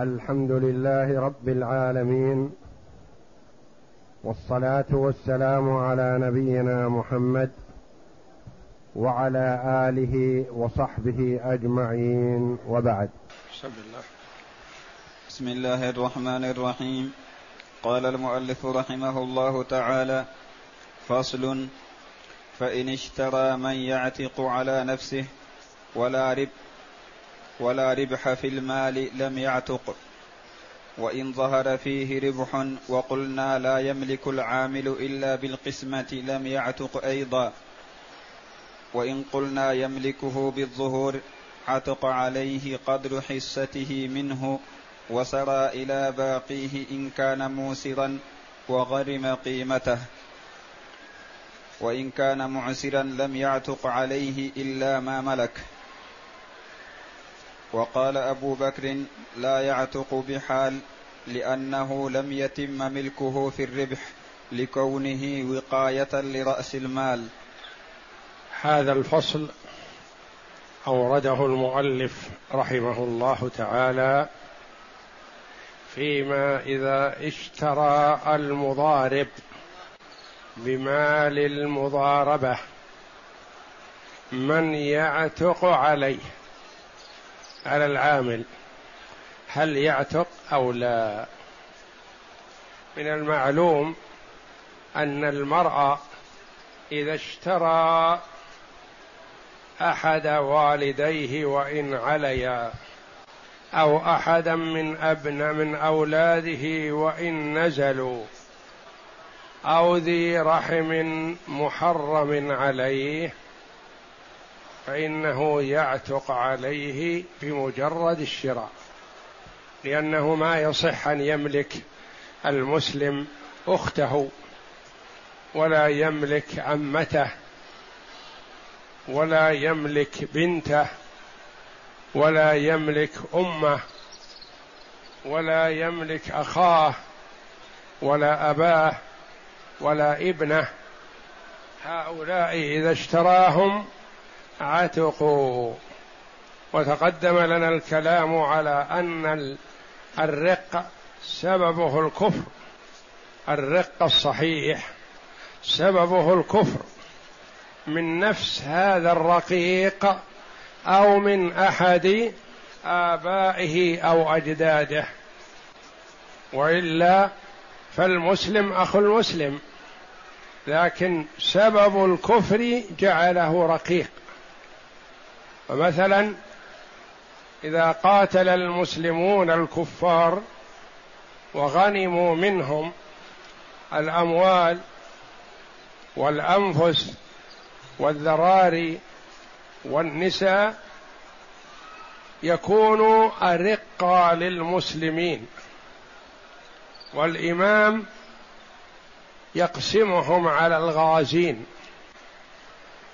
الحمد لله رب العالمين والصلاة والسلام على نبينا محمد وعلى آله وصحبه أجمعين وبعد. بسم الله الرحمن الرحيم. قال المؤلف رحمه الله تعالى فصل فإن اشترى من يعتق على نفسه ولا رب ولا ربح في المال لم يعتق. وإن ظهر فيه ربح وقلنا لا يملك العامل إلا بالقسمة لم يعتق أيضا. وإن قلنا يملكه بالظهور عتق عليه قدر حصته منه وسرى إلى باقيه إن كان موسرا وغرم قيمته. وإن كان معسرا لم يعتق عليه إلا ما ملك. وقال أبو بكر لا يعتق بحال لأنه لم يتم ملكه في الربح لكونه وقاية لرأس المال. هذا الفصل أورده المؤلف رحمه الله تعالى فيما إذا اشترى المضارب بمال المضاربة من يعتق عليه. على العامل هل يعتق أو لا؟ من المعلوم أن المرأة إذا اشترى أحد والديه وإن عليا أو احدا من أبن من أولاده وإن نزلوا أو ذي رحم محرم عليه فإنه يعتق عليه بمجرد الشراء لأنه ما يصح أن يملك المسلم أخته ولا يملك عمته ولا يملك بنته ولا يملك أمه ولا يملك أخاه ولا أباه ولا ابنه. هؤلاء إذا اشتراهم عتقوا وتقدم لنا الكلام على أن الرق سببه الكفر. الرق الصحيح سببه الكفر. من نفس هذا الرقيق أو من أحد آبائه أو أجداده. وإلا فالمسلم أخو المسلم. لكن سبب الكفر جعله رقيق. فمثلا إذا قاتل المسلمون الكفار وغنموا منهم الأموال والأنفس والذراري والنساء يكون ارقا للمسلمين. والإمام يقسمهم على الغازين.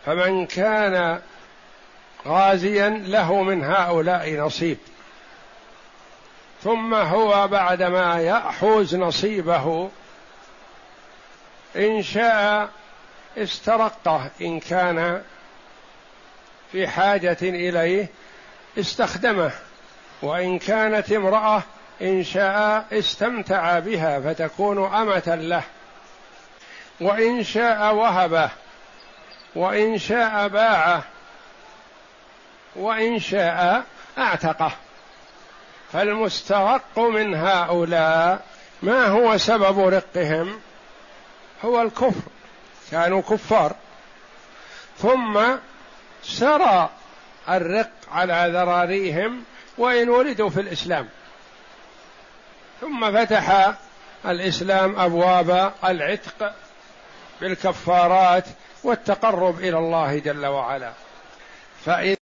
فمن كان غازيا له من هؤلاء نصيب. ثم هو بعدما يأخذ نصيبه إن شاء استرقه إن كان في حاجة إليه استخدمه وإن كانت امرأة إن شاء استمتع بها فتكون أمة له. وإن شاء وهبه وإن شاء باعه وإن شاء أعتقه. فالمسترق من هؤلاء ما هو سبب رقهم؟ هو الكفر. كانوا كفار. ثم سرى الرق على ذراريهم وإن ولدوا في الإسلام. ثم فتح الإسلام أبواب العتق بالكفارات والتقرب إلى الله جل وعلا. فإن